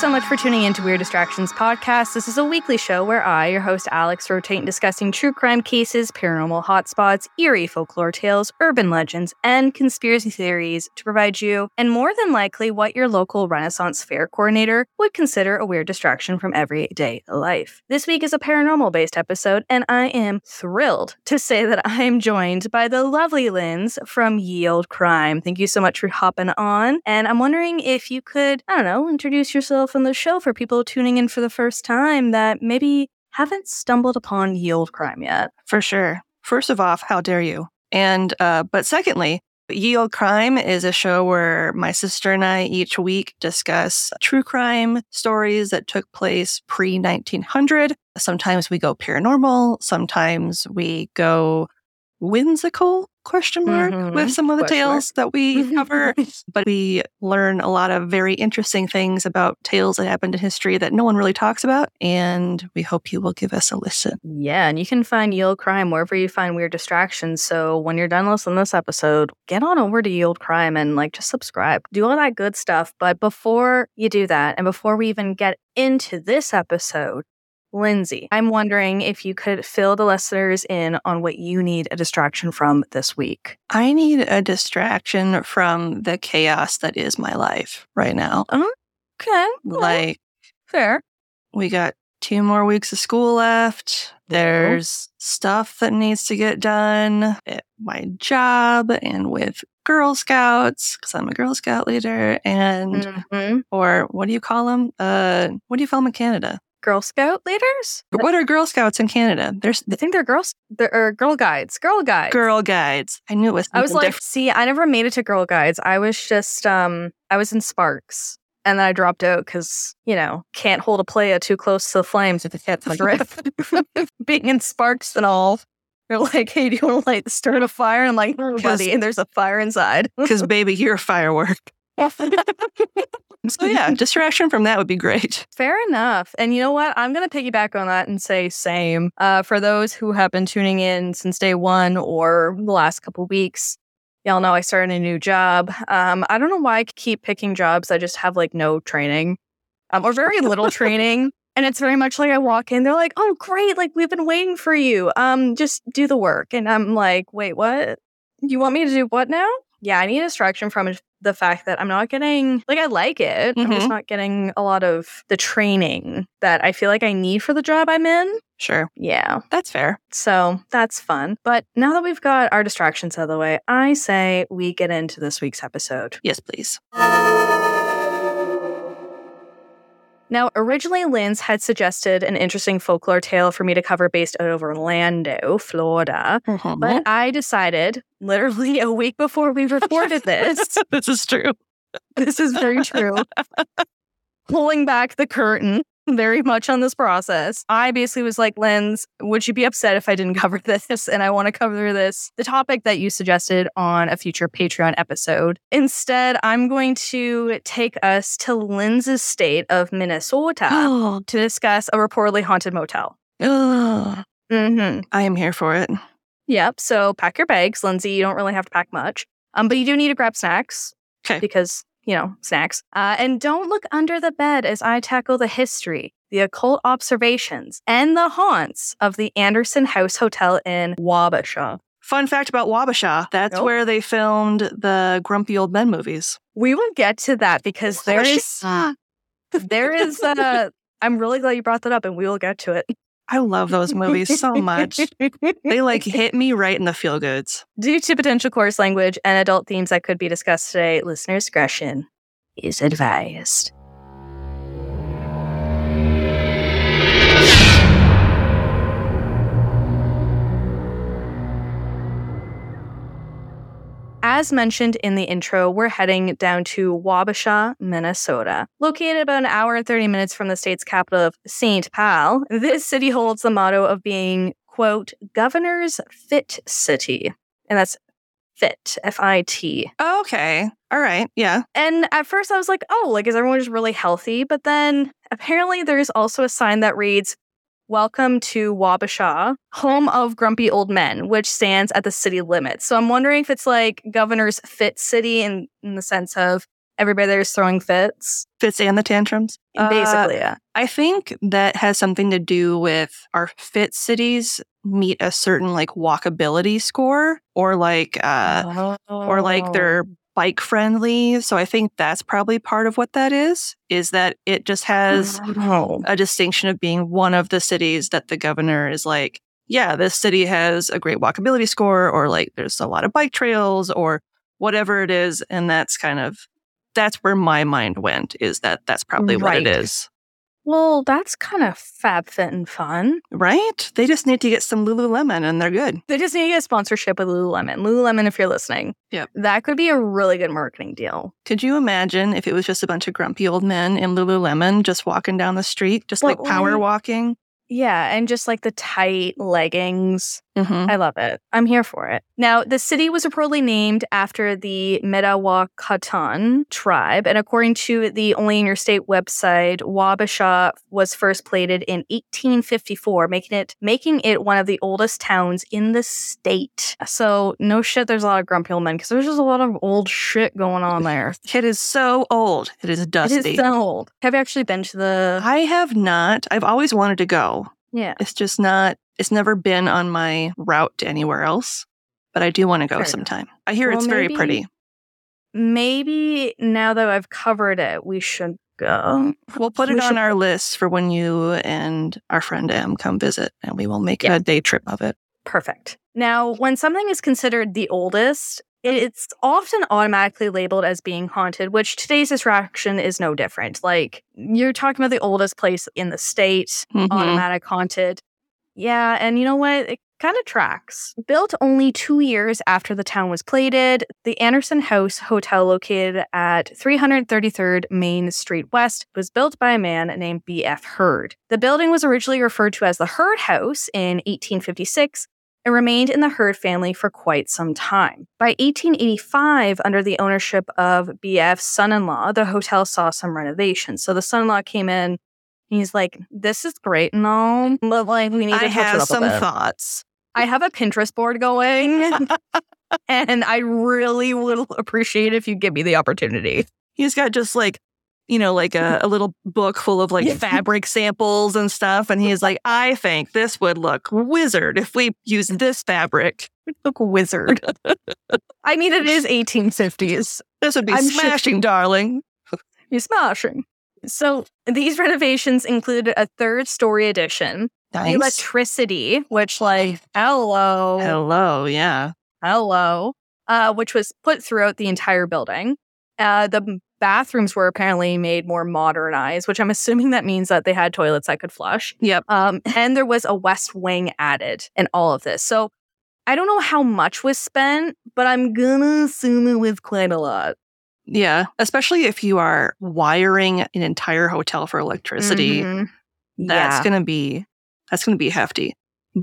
So much for tuning in to Weird Distractions Podcast. This is a weekly show where I, your host Alex, rotate in discussing true crime cases, paranormal hotspots, eerie folklore tales, urban legends, and conspiracy theories to provide you, and more than likely, what your local Renaissance Fair coordinator would consider a weird distraction from everyday life. This week is a paranormal based episode, and I am thrilled to say that I am joined by the lovely Linz from Ye Olde Crime. Thank you so much for hopping on. And I'm wondering if you could, I don't know, introduce yourself on the show for people tuning in for the first time that maybe haven't stumbled upon Ye Olde Crime yet. For sure. First of all, how dare you? And, uh, but secondly, Ye Olde Crime is a show where my sister and I each week discuss true crime stories that took place pre 1900. Sometimes we go paranormal. Sometimes we go whimsical question mark Mhm. with some of the Question mark. tales that we cover but we learn a lot of very interesting things about tales that happened in history that no one really talks about. And we hope you will give us a listen. Yeah, and you can find Ye Olde Crime wherever you find weird distractions. So when you're done listening to this episode, get on over to Ye Olde Crime and like just subscribe. Do all that good stuff. But before you do that, and before we even get into this episode, Lindsay, I'm wondering if you could fill the listeners in on what you need a distraction from this week. I need a distraction from the chaos that is my life right now. Okay. Like, fair. we got two more weeks of school left. There's stuff that needs to get done at my job and with Girl Scouts because I'm a Girl Scout leader and Mhm. or what do you call them? Uh, what do you call them in Canada? Girl Scout leaders? What are Girl Scouts in Canada? There's I think they're girls. They're or girl guides. Girl guides. Girl Guides. I knew it was. I was like, different. see, I never made it to Girl Guides. I was just, um, I was in Sparks. And then I dropped out because, you know, can't hold a playa too close to the flames if it the drift. Being in Sparks and all. They're like, hey, do you want to light start a fire? And I'm like, 'Cause- buddy. And there's a fire inside. because baby, you're a firework. So yeah, distraction from that would be great. Fair enough. And you know what? I'm going to piggyback on that and say same. Uh, for those who have been tuning in since day one or the last couple weeks, y'all know I started a new job. Um, I don't know why I keep picking jobs that just have like no training um, or very little training. And it's very much like I walk in, they're like, oh, great. Like, we've been waiting for you. Um, just do the work. And I'm like, wait, what? You want me to do what now? Yeah, I need a distraction from the fact that I'm not getting, like, I like it. I'm just Mhm. not getting a lot of the training that I feel like I need for the job I'm in. Sure, Yeah. that's fair. So that's fun. But now that we've got our distractions out of the way, I say we get into this week's episode. Yes, please. Now, originally, Linz had suggested an interesting folklore tale for me to cover based out of Orlando, Florida. Mhm. But I decided, literally a week before we recorded this, this is true. this is very true, pulling back the curtain very much on this process. I basically was like, Linz, would you be upset if I didn't cover this? And I want to cover this, the topic that you suggested on a future Patreon episode. Instead, I'm going to take us to Linz's state of Minnesota Oh, to discuss a reportedly haunted motel. Mm-hmm. I am here for it. Yep. So pack your bags, Lindsay. You don't really have to pack much, um, but you do need to grab snacks. 'Kay. Because you know snacks. Uh, and don't look under the bed as I tackle the history, the occult observations, and the haunts of the Anderson House Hotel in Wabasha. Fun fact about Wabasha: that's Nope. where they filmed the Grumpy Old Men movies. We will get to that because there is there is. Uh, I'm really glad you brought that up, and we will get to it. I love those movies so much. They like hit me right in the feel goods. Due to potential coarse language and adult themes that could be discussed today, listener discretion is advised. As mentioned in the intro, we're heading down to Wabasha, Minnesota. Located about an hour and 30 minutes from the state's capital of St. Paul, this city holds the motto of being, quote, Governor's Fit City. And that's fit, F I T. Oh, okay. All right. Yeah. And at first I was like, oh, like, is everyone just really healthy? But then apparently there's also a sign that reads, Welcome to Wabasha, home of grumpy old men, which stands at the city limits. So I'm wondering if it's like Governor's Fit City in, in the sense of everybody there's throwing fits. Fits and the tantrums. Uh, Basically, yeah. I think that has something to do with our fit cities meet a certain like walkability score or like uh or like Oh. Bike friendly. So I think that's probably part of what that is, is that it just has a distinction of being one of the cities that the governor is like, yeah, this city has a great walkability score, or like there's a lot of bike trails, or whatever it is. And that's kind of that's where my mind went, is that that's probably what it is. Well, that's kind of fab fit and fun. Right? They just need to get some Lululemon and they're good. They just need to get a sponsorship with Lululemon. Lululemon, if you're listening. Yep. That could be a really good marketing deal. Could you imagine if it was just a bunch of grumpy old men in Lululemon just walking down the street, just like power walking? Yeah, and just like the tight leggings. Mm-hmm. I love it. I'm here for it. Now, the city was reportedly named after the Mdewakanton tribe, and according to the Only in Your State website, Wabasha was first plated in 1854, making it making it one of the oldest towns in the state. So, no shit, there's a lot of grumpy old men because there's just a lot of old shit going on there. It is so old. It is dusty. is so old. Have you actually been to the? I have not. I've always wanted to go. Yeah. It's just not, it's never been on my route to anywhere else, but I do want to go Fair enough. sometime. I hear Well, it's very pretty. Maybe now that I've covered it, we should go. We'll put it we on should- our list for when you and our friend Em come visit, and we will make Yeah. a day trip of it. Perfect. Now, when something is considered the oldest, it's often automatically labeled as being haunted, which today's distraction is no different. Like, you're talking about the oldest place in the state, Mhm. automatic haunted. Yeah, and you know what? It kind of tracks. Built only two years after the town was plated, the Anderson House Hotel, located at 333rd Main Street West, was built by a man named B.F. Hurd. The building was originally referred to as the Hurd House in 1856 and remained in the Hurd family for quite some time. By 1885, under the ownership of B.F.'s son in law, the hotel saw some renovations. So the son in law came in. He's like, "This is great and all, but like we need to I it have some bit." thoughts. I have a Pinterest board going, and I really would appreciate if you give me the opportunity. He's got just like, you know, like a, a little book full of like fabric samples and stuff. And he's like, I think this would look wizard if we use this fabric. Look wizard. I mean, it is 1850s. This would be I'm sure- smashing, darling. You're smashing. So these renovations included a third story addition, Nice. electricity, which like hello, Hello, yeah. hello, uh, which was put throughout the entire building. Uh, the bathrooms were apparently made more modernized, which I'm assuming that means that they had toilets that could flush. Yep. Um, and there was a west wing added in all of this. So I don't know how much was spent, but I'm gonna assume it was quite a lot. Yeah. Especially if you are wiring an entire hotel for electricity. Mhm. That's yeah. gonna be that's gonna be hefty.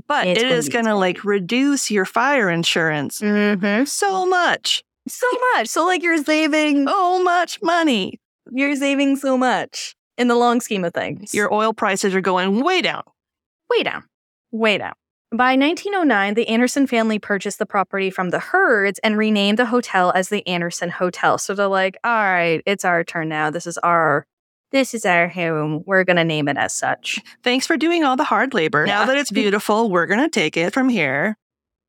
But It's it gonna is gonna like reduce your fire insurance Mhm. so much. so much. So like you're saving, So much money. you're saving so much in the long scheme of things. Your oil prices are going way down. way down, way down. By 1909, the Anderson family purchased the property from the Hurds and renamed the hotel as the Anderson Hotel. So they're like, all right, it's our turn now. This is our this is our home. We're gonna name it as such. Thanks for doing all the hard labor. Now that it's beautiful, we're gonna take it from here.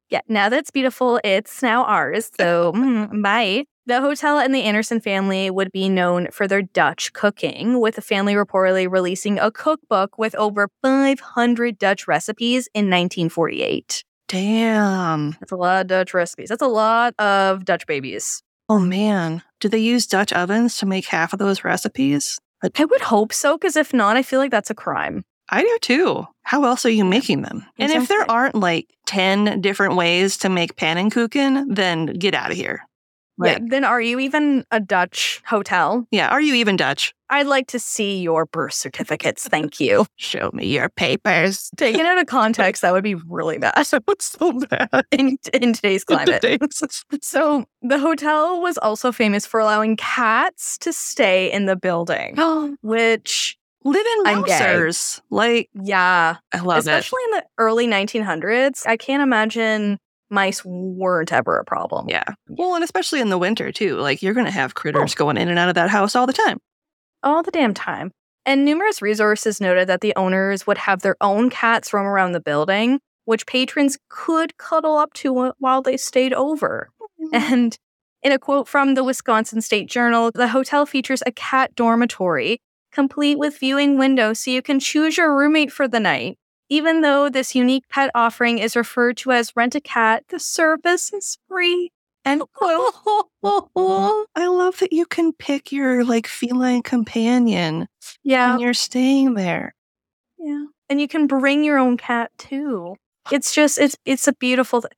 Yeah, now that it's beautiful, it's now ours. So mm, bye. The hotel and the Anderson family would be known for their Dutch cooking, with the family reportedly releasing a cookbook with over 500 Dutch recipes in 1948. Damn. That's a lot of Dutch recipes. That's a lot of Dutch babies. Oh man. Do they use Dutch ovens to make half of those recipes? I would hope so, because if not, I feel like that's a crime. I do too. How else are you making them? And if there aren't like 10 different ways to make pannenkoeken, then get out of here. Like, yeah. Then are you even a Dutch hotel? yeah. Are you even Dutch? I'd like to see your birth certificates. Thank you. Show me your papers. Taken out of context, that would be really bad What's so bad? in, in today's climate. Thanks. So the hotel was also famous for allowing cats to stay in the building, oh. which, Live in mousers. Like, yeah, I love it. especially in the early 1900s, I can't imagine mice weren't ever a problem. Yeah. Well, and especially in the winter too. Like, you're gonna have critters oh. going in and out of that house all the time. all the damn time. And numerous resources noted that the owners would have their own cats roam around the building, which patrons could cuddle up to while they stayed over. Mm-hmm. And in a quote from the Wisconsin State Journal, the hotel features a cat dormitory complete with viewing windows so you can choose your roommate for the night. Even though this unique pet offering is referred to as rent a cat, the service is free. Quote. I love that you can pick your like feline companion Yeah. when you're staying there. Yeah. And you can bring your own cat too. It's just it's it's a beautiful th-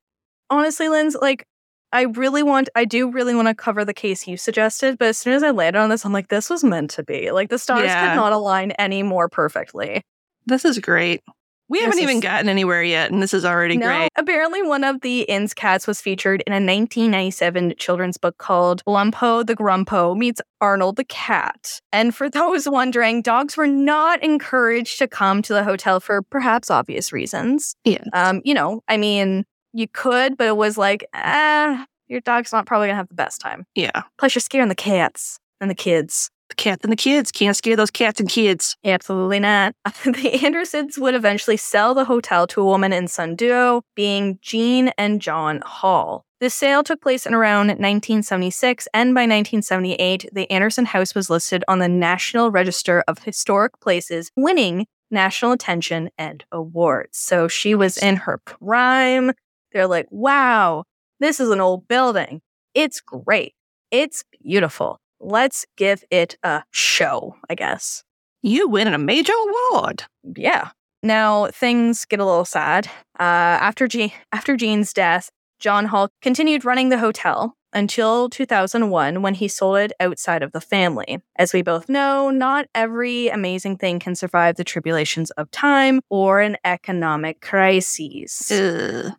Honestly, Linz, like I really want I do really want to cover the case you suggested, but as soon as I landed on this, I'm like, this was meant to be. Like the stars Yeah. could not align any more perfectly. This is great. We haven't even is- gotten anywhere yet, and this is already No, great. apparently one of the inn's cats was featured in a 1997 children's book called Lumpo the Grumpo meets Arnold the Cat. And for those wondering, dogs were not encouraged to come to the hotel for perhaps obvious reasons. Yeah. Um, you know, I mean, you could, but it was like, ah, your dog's not probably gonna have the best time. Yeah. Plus, you're scaring the cats and the kids. The cat and the kids. Can't scare those cats and kids. Absolutely not. the Andersons would eventually sell the hotel to a woman and son duo, being Jean and John Hall. The sale took place in around 1976, and by 1978, the Anderson house was listed on the National Register of Historic Places, winning national attention and awards. So she was in her prime. They're like, wow, this is an old building. It's great. It's beautiful. Let's give it a show, I guess. You win a major award. Yeah. Now things get a little sad. Uh, after Jean, after Jean's death, John Hall continued running the hotel until 2001 when he sold it outside of the family. As we both know, not every amazing thing can survive the tribulations of time or an economic crisis. Ugh.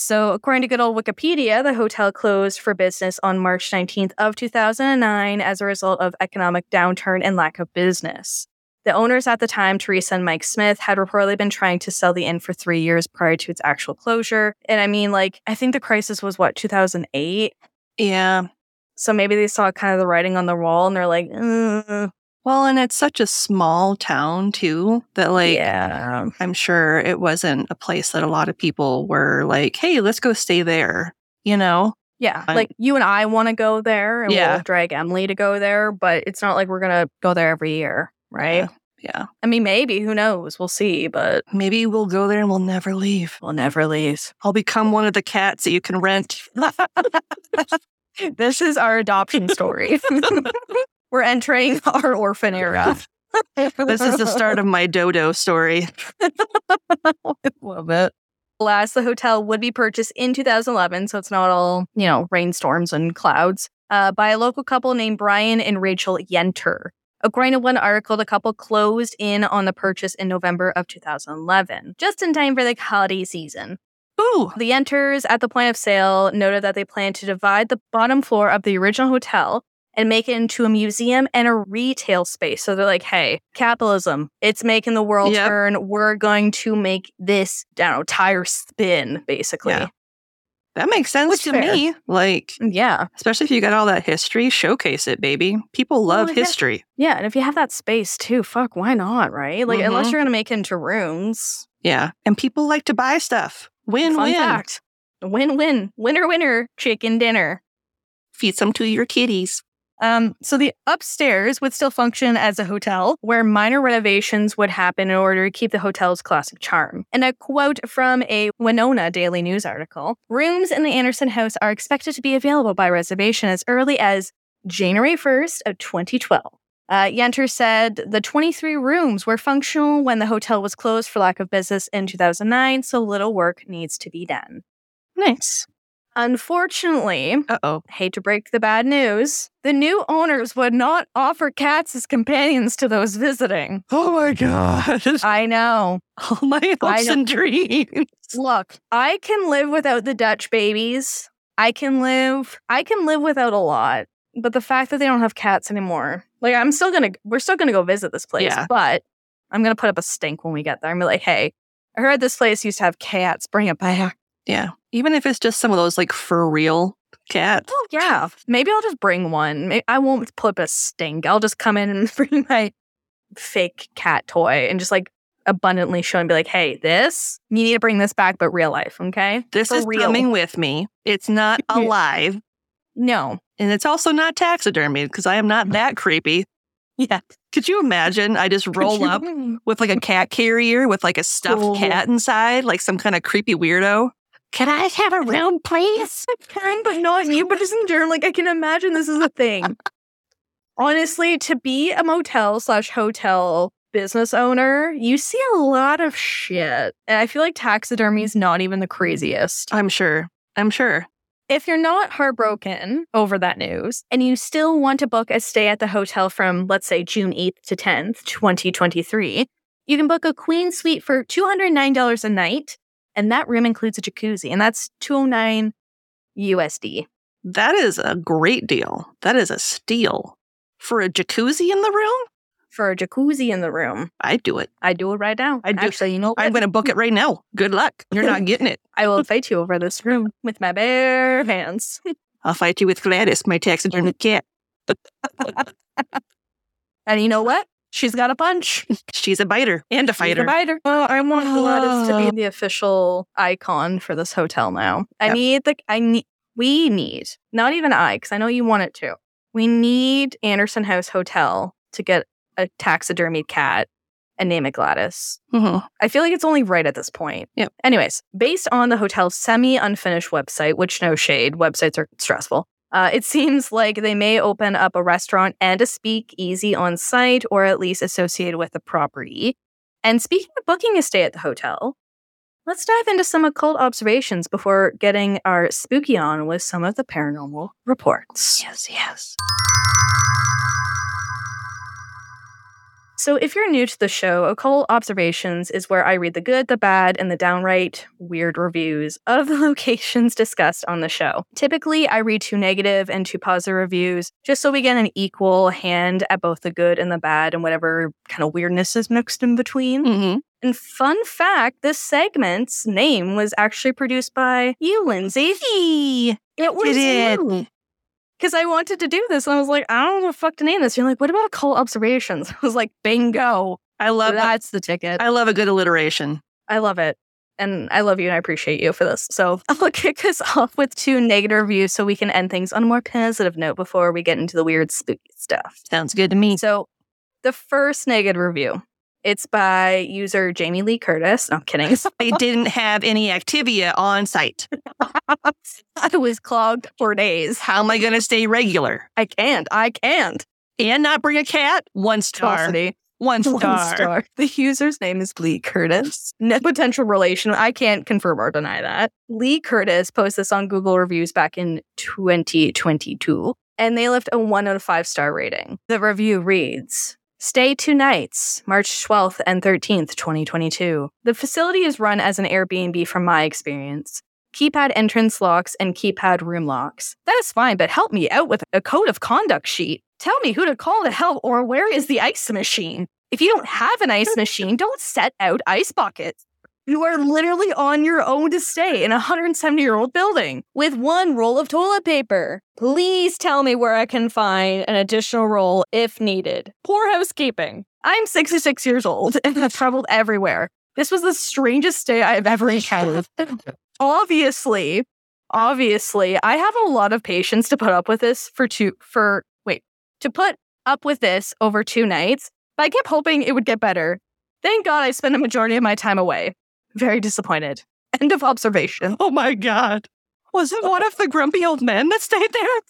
So, according to good old Wikipedia, the hotel closed for business on March 19th of 2009 as a result of economic downturn and lack of business. The owners at the time, Teresa and Mike Smith, had reportedly been trying to sell the inn for three years prior to its actual closure. And I mean, like, I think the crisis was what, 2008? Yeah. So maybe they saw kind of the writing on the wall and they're like, "Mm, Well, and it's such a small town too that like yeah. I'm sure it wasn't a place that a lot of people were like, "Hey, let's go stay there." You know? Yeah. I'm- Like, you and I want to go there and Yeah. we'll drag Emily to go there, but it's not like we're going to go there every year, right? Yeah. I mean, maybe, who knows? We'll see, but Maybe we'll go there and we'll never leave. we'll never leave. I'll become one of the cats that you can rent. This is our adoption story. We're entering our orphan era. this is the start of my dodo story. I Love it. Last, the hotel would be purchased in 2011, so it's not all, you know, rainstorms and clouds, uh, by a local couple named Brian and Rachel Yenter. According to one article, the couple closed in on the purchase in November of 2011, just in time for the holiday season. Ooh. The Yenters at the point of sale noted that they plan to divide the bottom floor of the original hotel and make it into a museum and a retail space. So they're like, hey, capitalism, it's making the world Yep. turn. We're going to make this, I don't know, tire spin, basically. Yeah. That makes sense Which to fair. me. Like, Yeah. especially if you got all that history, showcase it, baby. People love Well, yeah. history. Yeah. And if you have that space too, fuck, why not? Right? Like, unless Mhm. you're going to make it into rooms. Yeah. And people like to buy stuff. Win Fun win. fact win win. Winner, winner, chicken dinner. Feed some to your kitties. Um, so the upstairs would still function as a hotel where minor renovations would happen in order to keep the hotel's classic charm. And a quote from a Winona Daily News article Rooms in the Anderson house are expected to be available by reservation as early as January 1st of 2012. Uh, Yenter said the 23 rooms were functional when the hotel was closed for lack of business in 2009, so little work needs to be done. Nice. Unfortunately, Uh oh. hate to break the bad news, the new owners would not offer cats as companions to those visiting. Oh my god. I know. All my hopes and dreams. Look, I can live without the Dutch babies. I can live I can live without a lot. But the fact that they don't have cats anymore. Like I'm still gonna we're still gonna go visit this place. Yeah. But I'm gonna put up a stink when we get there. I'm be like, hey, I heard this place used to have cats. Bring it back. Yeah. Even if it's just some of those like for real cats. Oh yeah. Maybe I'll just bring one. I won't put up a stink. I'll just come in and bring my fake cat toy and just like abundantly show and be like, hey, this, you need to bring this back, but real life, okay? This For is real. coming with me. It's not alive. No. And it's also not taxidermy because I am not that creepy. Yeah. Could you imagine? I just roll up with like a cat carrier with like a stuffed Oh. cat inside, like some kind of creepy weirdo. Can I have a room, please? Karen, but not you, but just in general. Like I can imagine this is a thing. Honestly, to be a motel slash hotel business owner, you see a lot of shit. And I feel like taxidermy is not even the craziest. I'm sure. I'm sure. If you're not heartbroken over that news and you still want to book a stay at the hotel from, let's say, June 8th to 10th, 2023, you can book a queen suite for $209 a night. And that room includes a jacuzzi, and that's 209 USD. That is a great deal. That is a steal. For a jacuzzi in the room? For a jacuzzi in the room. I'd do it. I'd do it right now. I do- Actually, you know what? I'm going to book it right now. Good luck. You're not getting it. I will fight you over this room with my bare hands. I'll fight you with Gladys, my taxidermy cat. And you know what? She's got a punch. She's a biter and a She's fighter. a biter. Oh, I want Gladys to be the official icon for this hotel now. I Yep. need the I need we need not even I because I know you want it to. We need Anderson House Hotel to get a taxidermied cat and name it Gladys. Mhm. I feel like it's only right at this point. Yep. Anyways, based on the hotel's semi unfinished website, which no shade, websites are stressful. Uh, it seems like they may open up a restaurant and a speakeasy on site, or at least associated with the property. And speaking of booking a stay at the hotel, let's dive into some occult observations before getting our spooky on with some of the paranormal reports. Yes, yes. So, if you're new to the show, Occult Observations is where I read the good, the bad, and the downright weird reviews of the locations discussed on the show. Typically, I read two negative and two positive reviews just so we get an equal hand at both the good and the bad and whatever kind of weirdness is mixed in between. Mm-hmm. And fun fact this segment's name was actually produced by you, Lindsay. It was It you. Because I wanted to do this and I was like, I don't know what the fuck to name this. You're like, what about occult observations? I was like, bingo. I love that. That's the ticket. I love a good alliteration. I love it. And I love you and I appreciate you for this. So I'll kick us off with two negative reviews so we can end things on a more positive note before we get into the weird spooky stuff. Sounds good to me. So the first negative review, it's by user Jamie Lee Curtis. No, I'm kidding. They didn't have any Activia on site. I was clogged for days. How am I going to stay regular I can't. I can't. and not bring a cat? One star. One star. One star. The user's name is Lee Curtis. No potential relation. I can't confirm or deny that. Lee Curtis posted this on Google reviews back in 2022, and they left a one out of five star rating. The review reads Stay two nights, March 12th and 13th, 2022. The facility is run as an Airbnb from my experience. Keypad entrance locks and keypad room locks. That is fine, but help me out with a code of conduct sheet. Tell me who to call to help or where is the ice machine. If you don't have an ice machine, don't set out ice buckets. You are literally on your own to stay in a 170 year old building with one roll of toilet paper. Please tell me where I can find an additional roll if needed. Poor housekeeping. I'm 66 years old and have traveled everywhere. This was the strangest stay I've ever encountered. obviously, obviously, I have a lot of patience to put up with this for two, for, wait, to put up with this over two nights, but I kept hoping it would get better. Thank God I spent a majority of my time away. Very disappointed. End of observation. Oh my God. Was it one of the grumpy old men that stayed there?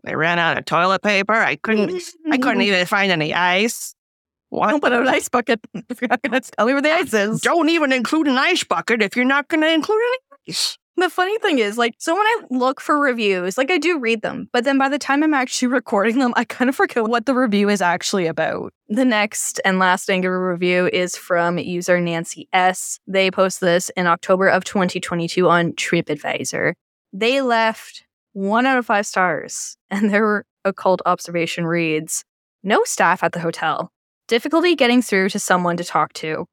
they ran out of toilet paper. I couldn't I couldn't even find any ice. Why Don't put an ice bucket if you're not going to tell me where the ice is. Don't even include an ice bucket if you're not going to include any The funny thing is, like, so when I look for reviews, like I do read them, but then by the time I'm actually recording them, I kind of forget what the review is actually about. The next and last Angular review is from user Nancy S. They post this in October of 2022 on TripAdvisor. They left one out of five stars, and their occult observation reads No staff at the hotel. Difficulty getting through to someone to talk to.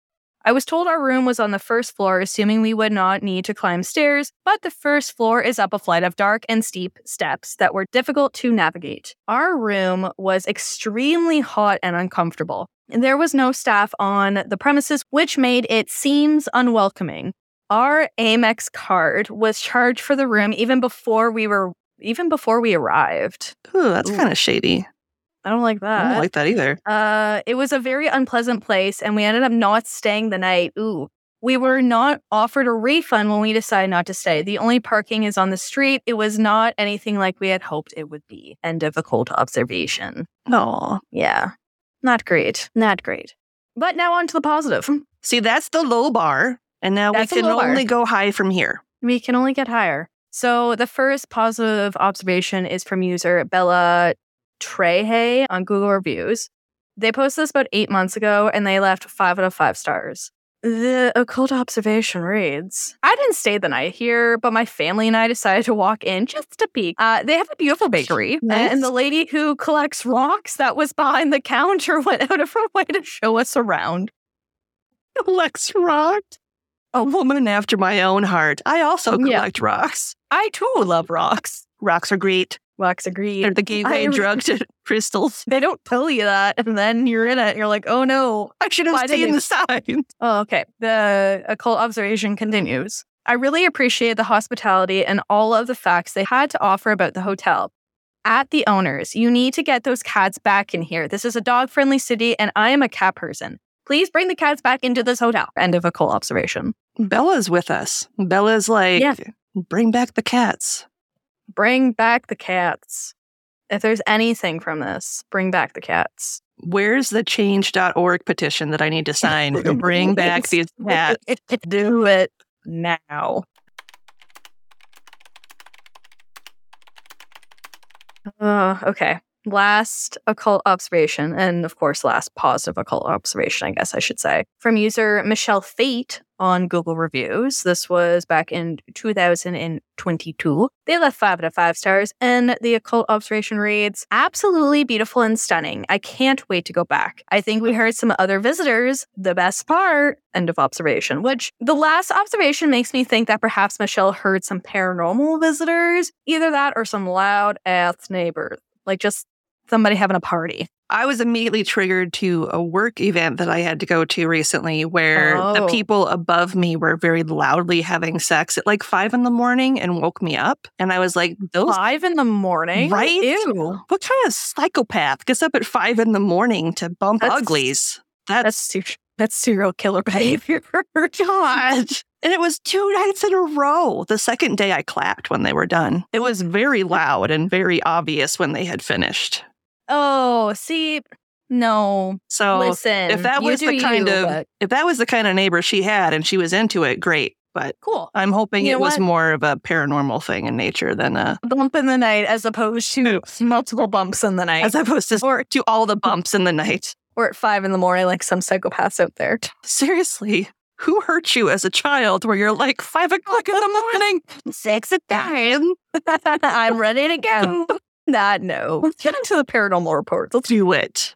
I was told our room was on the first floor, assuming we would not need to climb stairs, but the first floor is up a flight of dark and steep steps that were difficult to navigate. Our room was extremely hot and uncomfortable. There was no staff on the premises, which made it seems unwelcoming. Our Amex card was charged for the room even before we were even before we arrived. Ooh, that's kind of shady. I don't like that. I don't like that either. Uh, it was a very unpleasant place, and we ended up not staying the night. Ooh. We were not offered a refund when we decided not to stay. The only parking is on the street. It was not anything like we had hoped it would be. End of occult observation. Oh, Yeah. Not great. Not great. But now on to the positive. See, that's the low bar. And now That's we can only go high from here. We can only get higher. So the first positive observation is from user Bella Trehe on Google Reviews. They posted this about eight months ago and they left five out of five stars. The occult observation reads I didn't stay the night here, but my family and I decided to walk in just to peek. Uh, they have a beautiful bakery, Nice. and the lady who collects rocks that was behind the counter went out of her way to show us around. Lex rocks? A woman after my own heart. I also Yeah. collect rocks. I too love rocks. Rocks are great. Rocks agree. They're the gateway I- drug to crystals. They don't tell you that, and then you're in it. You're like, oh no. I should have seen the sign. Oh, okay. The occult observation continues. I really appreciate the hospitality and all of the facts they had to offer about the hotel. At the owners, you need to get those cats back in here. This is a dog friendly city, and I am a cat person. Please bring the cats back into this hotel. End of occult observation. Bella's with us. Bella's like, Yeah. bring back the cats. Bring back the cats. If there's anything from this, bring back the cats. Where's the change.org petition that I need to sign to bring back these cats? Do it now. Uh, okay. Last occult observation, and of course, last positive occult observation, I guess I should say, from user Michelle Fate on Google Reviews. This was back in 2022. They left five out of five stars, and the occult observation reads absolutely beautiful and stunning. I can't wait to go back. I think we heard some other visitors. The best part, end of observation, which the last observation makes me think that perhaps Michelle heard some paranormal visitors, either that or some loud ass neighbors, like just somebody having a party. I was immediately triggered to a work event that I had to go to recently where the Oh. people above me were very loudly having sex at like five in the morning and woke me up. And I was like, those, Five in the morning? Right? Ew. what kind of psychopath gets up at five in the morning to bump That's- uglies? That's That's that's serial killer behavior. God. And it was two nights in a row. The second day I clapped when they were done. It was very loud and very obvious when they had finished. Oh, see, no. So Listen, if that was the kind you, of but- if that was the kind of neighbor she had and she was into it, great. But cool. I'm hoping You it was more of a paranormal thing in nature than a Bump in the night as opposed to multiple bumps in the night. as opposed to or to all the bumps in the night. or at five in the morning, like some psychopaths out there. Seriously. Who hurt you as a child where you're like five o'clock in the morning? Six at time. I'm ready to go. Not no. Let's get into the paranormal reports. Let's Do it.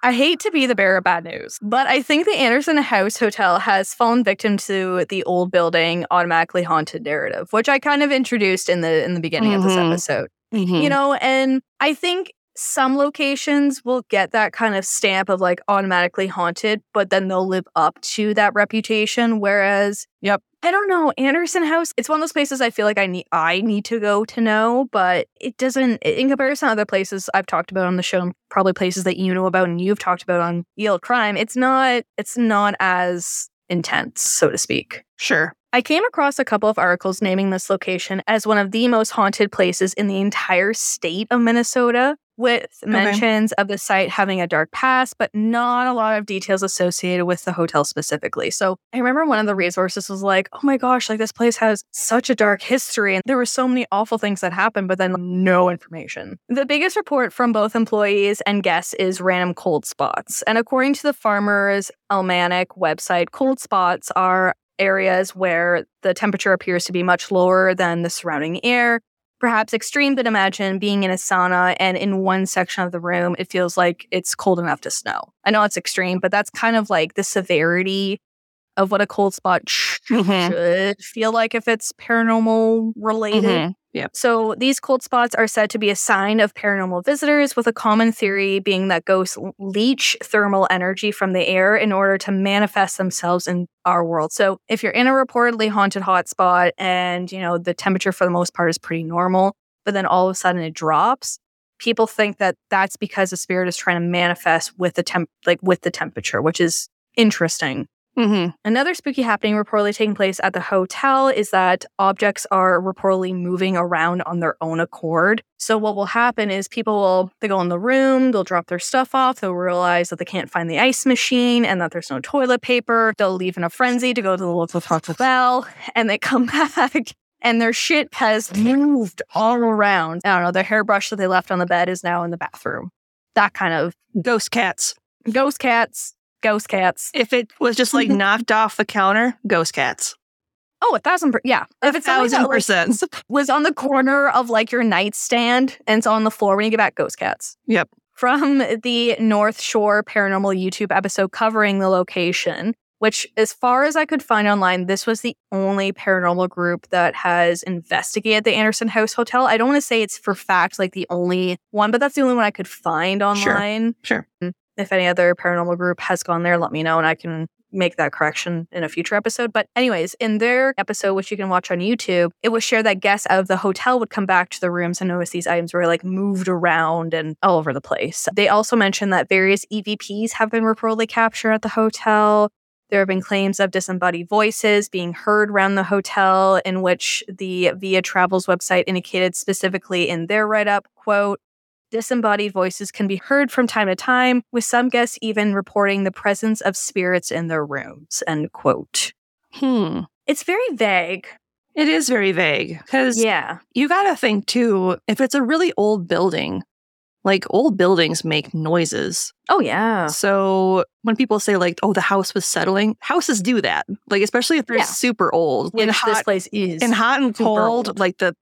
I hate to be the bearer of bad news, but I think the Anderson House Hotel has fallen victim to the old building automatically haunted narrative, which I kind of introduced in the in the beginning of this Mhm. episode. Mhm. You know, and I think some locations will get that kind of stamp of like automatically haunted, but then they'll live up to that reputation. Whereas, Yep. I don't know, Anderson House, it's one of those places I feel like I need I need to go to know, but it doesn't in comparison to other places I've talked about on the show, probably places that you know about and you've talked about on Ye Olde Crime, it's not it's not as intense, so to speak. Sure. I I came across a couple of articles naming this location as one of the most haunted places in the entire state of Minnesota, with Okay. mentions of the site having a dark past, but not a lot of details associated with the hotel specifically. So I remember one of the resources was like, oh my gosh, like this place has such a dark history. And there were so many awful things that happened, but then no information. The biggest report from both employees and guests is random cold spots. And according to the Farmer's Almanac website, cold spots are areas where the temperature appears to be much lower than the surrounding air. Perhaps extreme, but imagine being in a sauna and in one section of the room, it feels like it's cold enough to snow. I know it's extreme, but that's kind of like the severity of what a cold spot sh- Mhm. should feel like if it's paranormal related. Mhm. Yep. So these cold spots are said to be a sign of paranormal visitors, with a common theory being that ghosts leech thermal energy from the air in order to manifest themselves in our world. So if you're in a reportedly haunted hotspot and you know the temperature for the most part is pretty normal, but then all of a sudden it drops, people think that that's because the spirit is trying to manifest with the temp like with the temperature, which is interesting. Mhm. Another spooky happening reportedly taking place at the hotel is that objects are reportedly moving around on their own accord. So what will happen is people will they go in the room, they'll drop their stuff off, they'll realize that they can't find the ice machine and that there's no toilet paper. They'll leave in a frenzy to go to the local Taco Bell, and they come back and their shit has moved all around. I don't know, their hairbrush that they left on the bed is now in the bathroom. That kind of Ghost cats. ghost cats, ghost cats. If it was just like knocked off the counter, ghost cats. Oh, a thousand per- yeah. A If it's thousand that, like, percent. was on the corner of like your nightstand and it's on the floor when you get back, ghost cats. Yep. From the North Shore Paranormal YouTube episode covering the location, which, as far as I could find online, this was the only paranormal group that has investigated the Anderson House Hotel. I don't want to say it's for fact like the only one, but that's the only one I could find Sure. online. Sure. Mm. If any other paranormal group has gone there, let me know and I can make that correction in a future episode. But, anyways, in their episode, which you can watch on YouTube, it was shared that guests out of the hotel would come back to the rooms and notice these items were like moved around and all over the place. They also mentioned that various EVPs have been reportedly captured at the hotel. There have been claims of disembodied voices being heard around the hotel, in which the Via Travels website indicated specifically in their write up, quote, Disembodied voices can be heard from time to time, with some guests even reporting the presence of spirits in their rooms. End quote. Hmm. It's very vague. It is very vague because Yeah. you got to think too, if it's a really old building, like old buildings make noises. Oh, yeah. So when people say like, "Oh, the house was settling," houses do that. Like especially if they're Yeah. super old. Which in this place is. in hot and cold, old. like the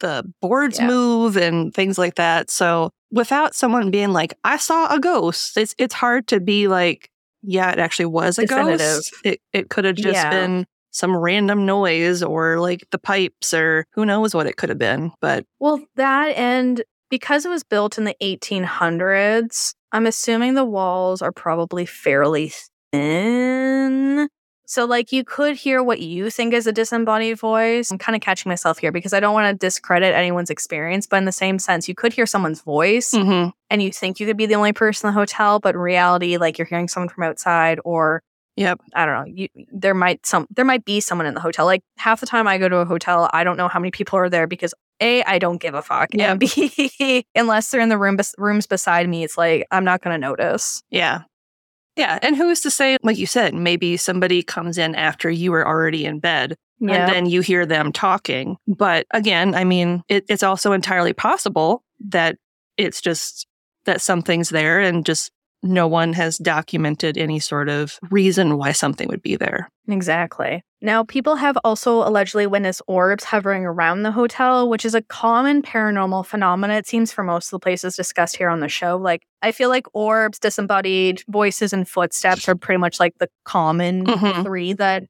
the boards Yeah. move and things like that. So without someone being like, "I saw a ghost," it's it's hard to be like, "Yeah, it actually was a Definitive. ghost." It it could have just Yeah. been some random noise or like the pipes or who knows what it could have been. But Well, that and because it was built in the 1800s, I'm assuming the walls are probably fairly thin. So, like, you could hear what you think is a disembodied voice. I'm kind of catching myself here because I don't want to discredit anyone's experience, but in the same sense, you could hear someone's voice mhm. and you think you could be the only person in the hotel, but in reality, like, you're hearing someone from outside or Yep. I don't know. You, there might some there might be someone in the hotel. Like half the time I go to a hotel, I don't know how many people are there because a I don't give a fuck. Yeah. And b unless they're in the room bes- rooms beside me, it's like I'm not gonna notice. Yeah. Yeah. And who's to say, like you said, maybe somebody comes in after you were already in bed and then you hear them talking. But again, I mean, it, it's also entirely possible that it's just that something's there and just no one has documented any sort of reason why something would be there. Exactly. Now, people have also allegedly witnessed orbs hovering around the hotel, which is a common paranormal phenomenon, it seems, for most of the places discussed here on the show. Like, I feel like orbs, disembodied voices, and footsteps are pretty much like the common Mhm. three that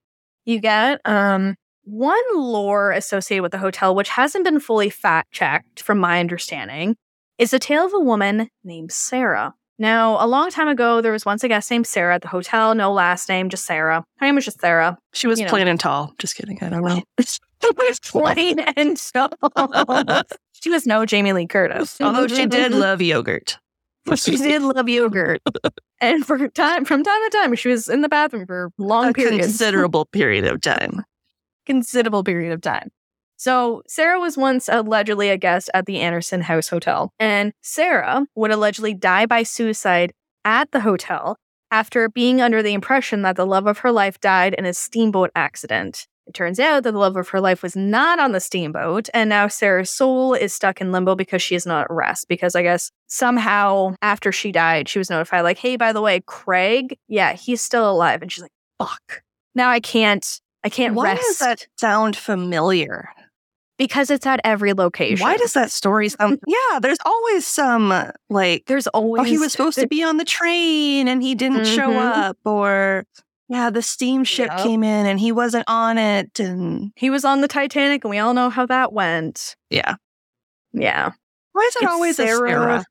you get. Um, one lore associated with the hotel, which hasn't been fully fact checked from my understanding, is the tale of a woman named Sarah. Now, a long time ago, there was once a guest named Sarah at the hotel, no last name, just Sarah. Her name was just Sarah. She was You know. plain and tall. Just kidding. I don't know. She was plain and tall. she was no Jamie Lee Curtis. Although oh, she did love yogurt. she did love yogurt. and for time from time to time, she was in the bathroom for long a periods. considerable period of time. considerable period of time. So, Sarah was once allegedly a guest at the Anderson House Hotel, and Sarah would allegedly die by suicide at the hotel after being under the impression that the love of her life died in a steamboat accident. It turns out that the love of her life was not on the steamboat, and now Sarah's soul is stuck in limbo because she is not at rest. Because I guess somehow after she died, she was notified, like, hey, by the way, Craig, yeah, he's still alive. And she's like, fuck. Now I can't, I can't Why rest Why does that sound familiar? Because it's at every location. Why does that story sound? yeah, there's always some uh, like, there's always oh, he was supposed to be on the train and he didn't show Mhm. up, or yeah, the steamship Yep. came in and he wasn't on it, and He was on the Titanic, and we all know how that went. yeah. Yeah. Why is it It's always a Sarah?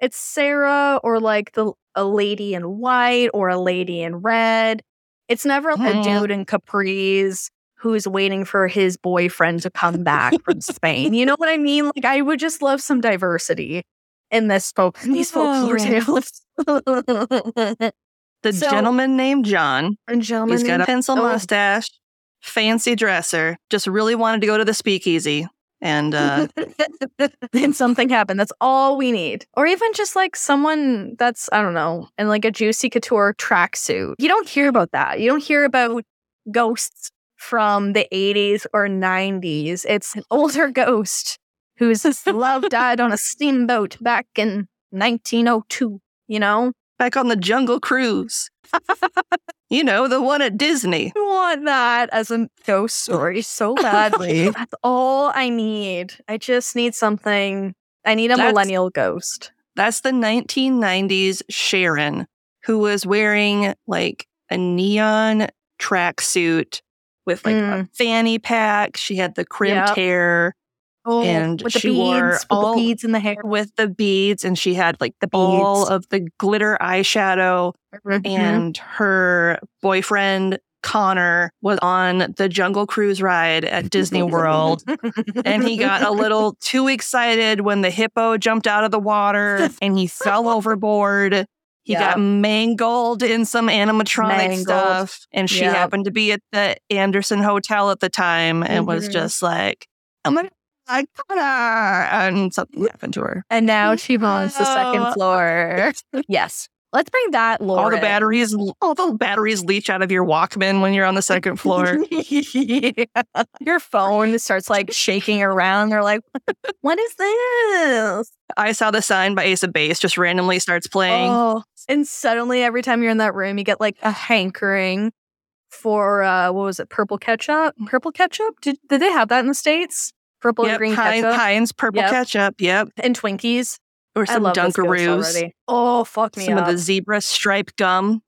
It's Sarah or like the a lady in white or a lady in red. It's never a Mhm. dude in capris who's waiting for his boyfriend to come back from Spain. You know what I mean? Like I would just love some diversity in this folk in these folklore Oh. tales. The So- gentleman named John. and gentlemen, He's got a pencil oh. mustache, fancy dresser. Just really wanted to go to the speakeasy, and uh, then something happened. That's all we need. Or even just like someone that's, I don't know, in like a Juicy Couture tracksuit. You don't hear about that. You don't hear about ghosts from the 80s or 90s. It's an older ghost whose love died on a steamboat back in 1902, you know? back on the Jungle Cruise. you know, the one at Disney. I want that as a ghost story so badly. That's all I need. I just need something. I need a That's- millennial ghost. That's the 1990s Sharon, who was wearing like a neon tracksuit with like a Mm. fanny pack. She had the crimped Yep. hair Oh, and with the she beads, wore with all- the beads in the hair. with the beads, and she had like The all beads. of the glitter eyeshadow. Mhm. And her boyfriend, Connor, was on the Jungle Cruise ride at Disney World. and he got a little too excited when the hippo jumped out of the water and he fell overboard. He Yeah. got mangled in some animatronic Mangled. stuff. And she Yeah. happened to be at the Anderson Hotel at the time and was Mhm. just like, I'm gonna I got her. And something happened to her. and now she owns the second floor. yes. Let's bring that lore. All the in. batteries, all the batteries leach out of your Walkman when you're on the second floor. Yeah. Your phone starts like shaking around. They're like, what is this? I saw the sign by Ace of Base just randomly starts playing. Oh, and suddenly every time you're in that room, you get like a hankering for uh what was it? Purple ketchup? Purple ketchup? Did did they have that in the States? Purple and green Heinz, ketchup Heinz purple Yep. ketchup. Yep. and Twinkies. Or some love this ghost Dunkaroos. Oh, fuck me Some up. of the zebra stripe gum.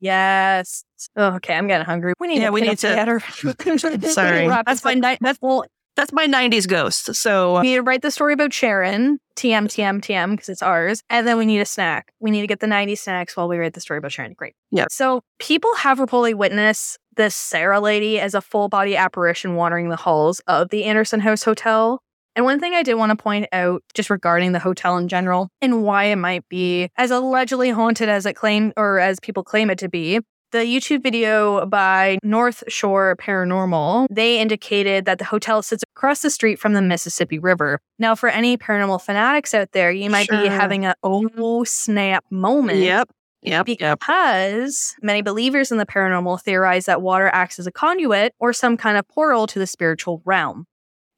Yes. Oh, okay, I'm getting hungry. We need Yeah, to we need to-. Sorry. That's my ni- that's well, that's my '90s ghost. So We need to write the story about Sharon, TM, TM, TM, because it's ours. And then we need a snack. We need to get the 90s snacks while we write the story about Sharon. Great. Yeah. So people have reportedly witnessed this Sarah lady as a full body apparition wandering the halls of the Anderson House Hotel. And one thing I did want to point out just regarding the hotel in general and why it might be as allegedly haunted as it claimed or as people claim it to be. The YouTube video by North Shore Paranormal, they indicated that the hotel sits across the street from the Mississippi River. Now, for any paranormal fanatics out there, you might be having a oh snap moment yep, yep, yep. because many believers in the paranormal theorize that water acts as a conduit or some kind of portal to the spiritual realm.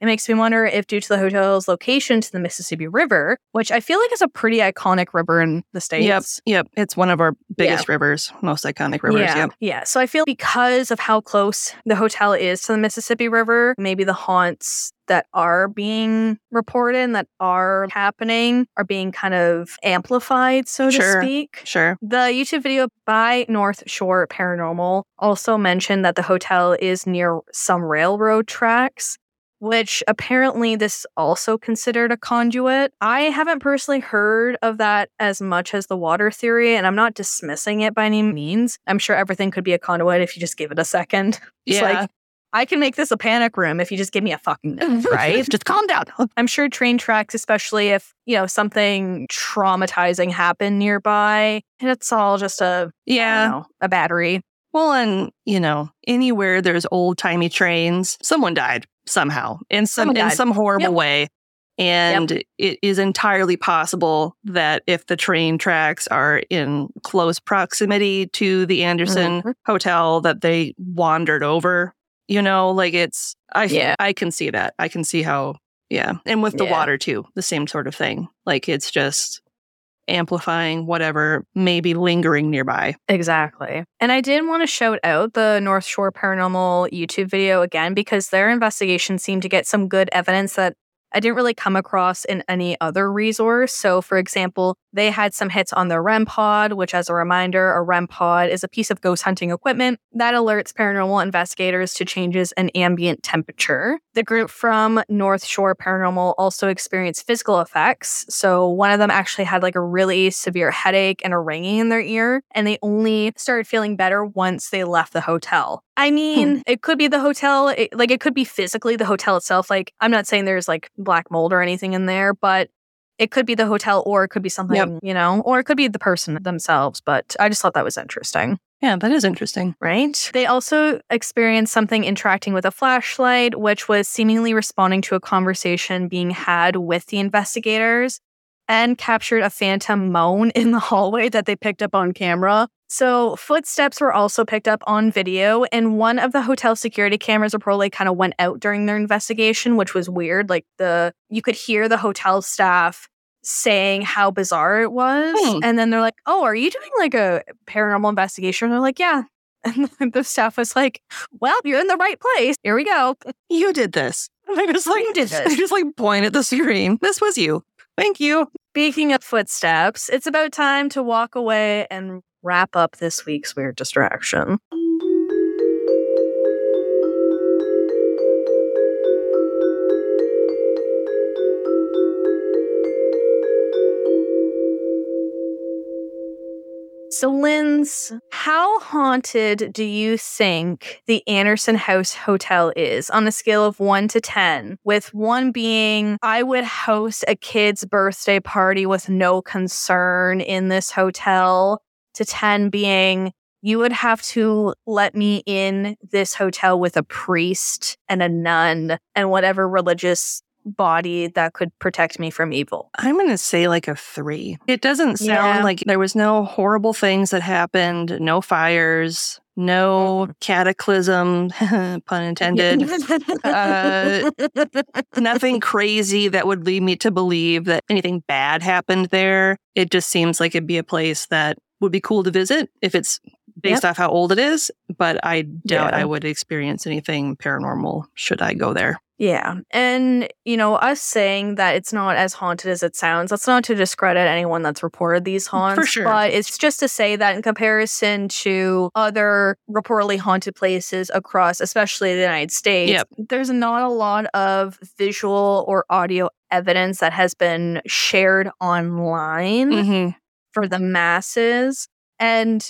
It makes me wonder if, due to the hotel's location to the Mississippi River, which I feel like is a pretty iconic river in the States. Yep, yep. It's one of our biggest rivers, most iconic rivers. yeah, Yep. yeah. So I feel because of how close the hotel is to the Mississippi River, maybe the haunts that are being reported and that are happening are being kind of amplified, so to speak. Sure. The YouTube video by North Shore Paranormal also mentioned that the hotel is near some railroad tracks, which apparently this also considered a conduit. I haven't personally heard of that as much as the water theory, and I'm not dismissing it by any means. I'm sure everything could be a conduit if you just give it a second. It's Yeah. like I can make this a panic room if you just give me a fucking minute, right? just calm down. I'm sure train tracks, especially if, you know, something traumatizing happened nearby, and it's all just a yeah. know, a battery. Well, and you know, anywhere there's old timey trains, someone died somehow in some Someone in died. some horrible Yep. way. And it is entirely possible that if the train tracks are in close proximity to the Anderson Mhm. hotel, that they wandered over. You know, like it's I Yeah. I can see that. I can see how yeah. And with the Yeah. water too, the same sort of thing. Like it's just amplifying whatever may be lingering nearby. Exactly. And I did want to shout out the North Shore Paranormal YouTube video again because their investigation seemed to get some good evidence that I didn't really come across in any other resource. So, for example, they had some hits on their REM pod, which, as a reminder, a REM pod is a piece of ghost hunting equipment that alerts paranormal investigators to changes in ambient temperature. The group from North Shore Paranormal also experienced physical effects. So, one of them actually had like a really severe headache and a ringing in their ear, and they only started feeling better once they left the hotel. I hmm. mean, it could be the hotel, it, like it could be physically the hotel itself. Like, I'm not saying there's like black mold or anything in there, but it could be the hotel or it could be something, you know, or it could be the person themselves. But I just thought that was interesting. Yeah, that is interesting. Right. They also experienced something interacting with a flashlight, which was seemingly responding to a conversation being had with the investigators and captured a phantom moan in the hallway that they picked up on camera. So, footsteps were also picked up on video, and one of the hotel security cameras reportedly kind of went out during their investigation, which was weird. Like, the you could hear the hotel staff saying how bizarre it was. Hmm. And then they're like, Oh, are you doing like a paranormal investigation? And they're like, Yeah. And the staff was like, Well, you're in the right place. Here we go. You did this. And I was like You did this. I just like point at the screen. This was you. Thank you. Speaking of footsteps, it's about time to walk away and wrap up this week's weird distraction. So, Linz, how haunted do you think the Anderson House Hotel is on a scale of one to 10? With one being, I would host a kid's birthday party with no concern in this hotel, to 10 being, you would have to let me in this hotel with a priest and a nun and whatever religious body that could protect me from evil. I'm going to say like a three. It doesn't sound Yeah. like there was no horrible things that happened, no fires, no cataclysm, pun intended. Uh, Nothing crazy that would lead me to believe that anything bad happened there. It just seems like it'd be a place that would be cool to visit if it's based off how old it is, but I doubt Yeah. I would experience anything paranormal should I go there. Yeah. And, you know, us saying that it's not as haunted as it sounds, that's not to discredit anyone that's reported these haunts. For sure. But it's just to say that in comparison to other reportedly haunted places across, especially the United States, Yep. there's not a lot of visual or audio evidence that has been shared online Mm-hmm. for the masses. And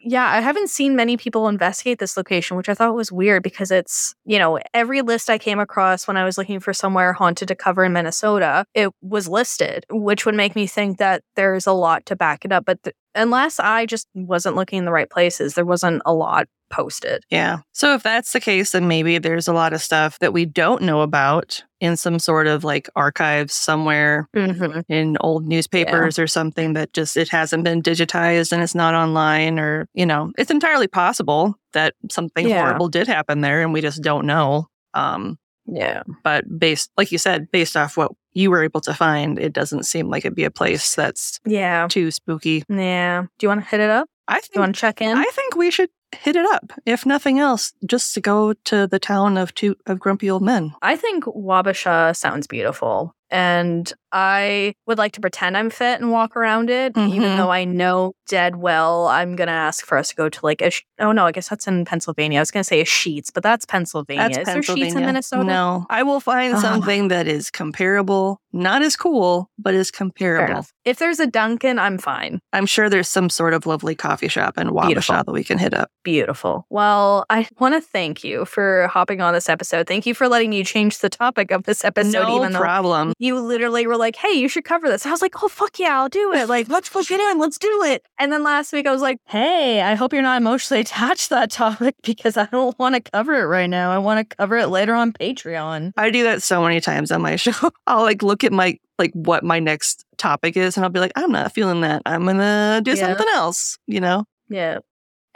yeah, I haven't seen many people investigate this location, which I thought was weird because it's, you know, every list I came across when I was looking for somewhere haunted to cover in Minnesota, it was listed, which would make me think that there's a lot to back it up. But th- unless I just wasn't looking in the right places, there wasn't a lot posted. Yeah. So if that's the case, then maybe there's a lot of stuff that we don't know about in some sort of like archives somewhere Mm-hmm. in old newspapers or something that just it hasn't been digitized and it's not online or you know it's entirely possible that something Yeah. horrible did happen there and we just don't know um Yeah. but based like you said based off what you were able to find it doesn't seem like it'd be a place that's Yeah. too spooky Yeah. Do you want to hit it up? i Do you want to check in? i think we should hit it up if nothing else just to go to the town of two of grumpy old men I think Wabasha sounds beautiful. And I would like to pretend I'm fit and walk around it, even Mhm. though I know dead well I'm going to ask for us to go to like a. Sh- oh, no, I guess that's in Pennsylvania. I was going to say a Sheetz, but that's Pennsylvania. That's Is there Sheetz in Minnesota? No, I will find Ugh. something that is comparable not as cool, but is comparable. If there's a Dunkin', I'm fine. I'm sure there's some sort of lovely coffee shop in Beautiful. Wabasha that we can hit up. Beautiful. Well, I want to thank you for hopping on this episode. Thank you for letting me change the topic of this episode, no even problem. you literally were like, hey, you should cover this. I was like, oh, fuck yeah, I'll do it. Like, let's push it in. Let's do it. And then last week I was like, hey, I hope you're not emotionally attached to that topic because I don't want to cover it right now. I want to cover it later on Patreon. I do that so many times on my show. I'll like look at my like what my next topic is and I'll be like, I'm not feeling that. I'm gonna do Yeah. something else, you know? Yeah.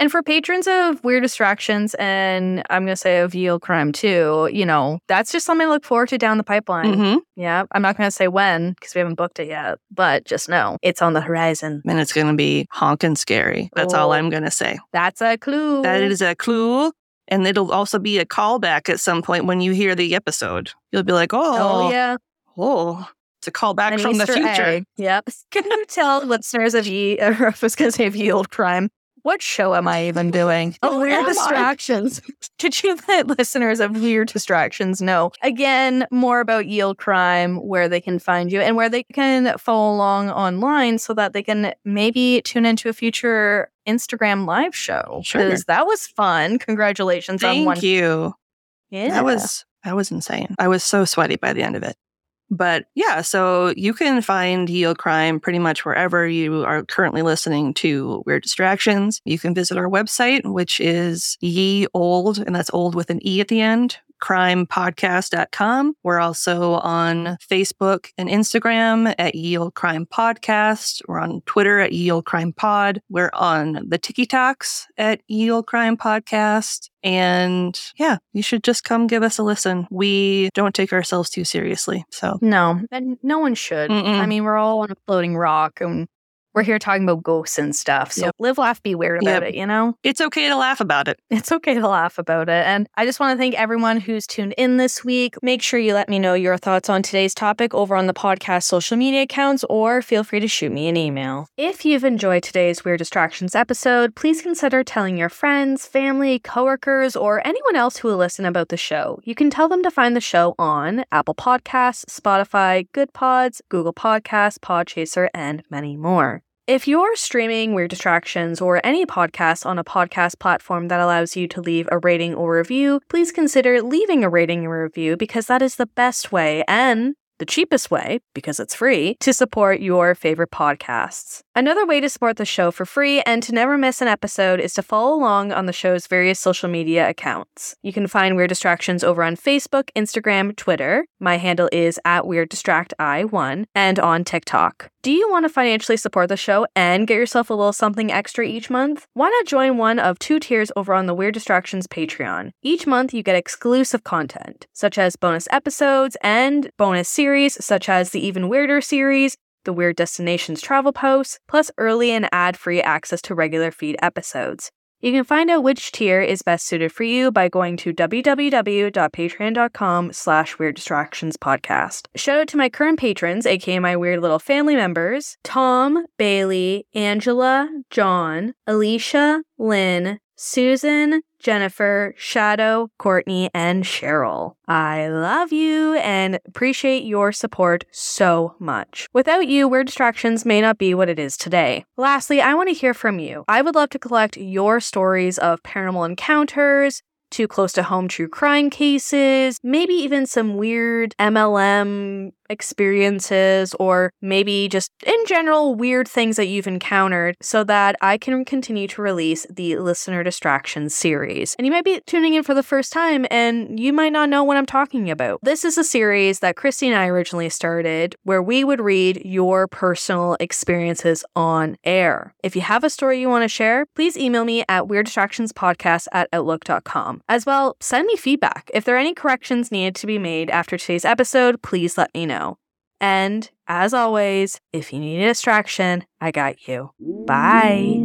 And for patrons of Weird Distractions and I'm going to say of Ye Olde Crime too, you know, that's just something to look forward to down the pipeline. hmm Yeah. I'm not going to say when because we haven't booked it yet, but just know it's on the horizon. And it's gonna be honking scary. That's all Oh. I'm gonna say. That's a clue. That is a clue. And it'll also be a callback at some point when you hear the episode. You'll be like, oh, Oh, yeah. oh, it's a callback An from the future. egg. Yep. Can you tell listeners of Ye, or I was going to say of Ye Olde Crime, what show am I even doing? Oh, Weird? Distractions. Did you let listeners of Weird Distractions know? Again, more about Ye Olde Crime, where they can find you and where they can follow along online so that they can maybe tune into a future Instagram live show. Sure. Because that was fun. Congratulations on one. Thank you. Yeah. That was that was insane. I was so sweaty by the end of it. But yeah, so you can find Ye Olde Crime pretty much wherever you are currently listening to Weird Distractions. You can visit our website, which is ye old, and that's old with an E at the end, crimepodcast.com. We're also on Facebook and Instagram at Ye Olde Crime Podcast. We're on Twitter at Ye Olde Crime Pod. We're on the TikToks at Ye Olde Crime Podcast. And yeah, you should just come give us a listen. We don't take ourselves too seriously. So No, and no one should. Mm-mm. I mean, we're all on a floating rock and we're here talking about ghosts and stuff. So Yep. live, laugh, be weird about Yep. it, you know? it's okay to laugh about it. It's okay to laugh about it. And I just want to thank everyone who's tuned in this week. Make sure you let me know your thoughts on today's topic over on the podcast social media accounts or feel free to shoot me an email. If you've enjoyed today's Weird Distractions episode, please consider telling your friends, family, coworkers, or anyone else who will listen about the show. You can tell them to find the show on Apple Podcasts, Spotify, Good Pods, Google Podcasts, Podchaser, and many more. If you're streaming Weird Distractions or any podcast on a podcast platform that allows you to leave a rating or review, please consider leaving a rating or review because that is the best way and the cheapest way, because it's free, to support your favorite podcasts. Another way to support the show for free and to never miss an episode is to follow along on the show's various social media accounts. You can find Weird Distractions over on Facebook, Instagram, Twitter. My handle is at Weird Distract I1 and on TikTok. Do you want to financially support the show and get yourself a little something extra each month? Why not join one of two tiers over on the Weird Distractions Patreon? Each month you get exclusive content, such as bonus episodes and bonus series, such as the Even Weirder series, the Weird Destinations travel posts, plus early and ad-free access to regular feed episodes. You can find out which tier is best suited for you by going to www.patreon.com slash weird distractions podcast. Shout out to my current patrons, aka my weird little family members, Tom, Bailey, Angela, John, Alicia, Lynn, Susan, Jennifer, Shadow, Courtney, and Cheryl. I love you and appreciate your support so much. Without you, Weird Distractions may not be what it is today. Lastly, I want to hear from you. I would love to collect your stories of paranormal encounters, too close to home true crime cases, maybe even some weird MLM experiences, or maybe just in general weird things that you've encountered so that I can continue to release the Listener Distractions series. And you might be tuning in for the first time and you might not know what I'm talking about. This is a series that Christy and I originally started where we would read your personal experiences on air. If you have a story you want to share, please email me at weirddistractionspodcast at outlook.com. As well, send me feedback. If there are any corrections needed to be made after today's episode, please let me know. And as always, if you need a distraction, I got you. Bye.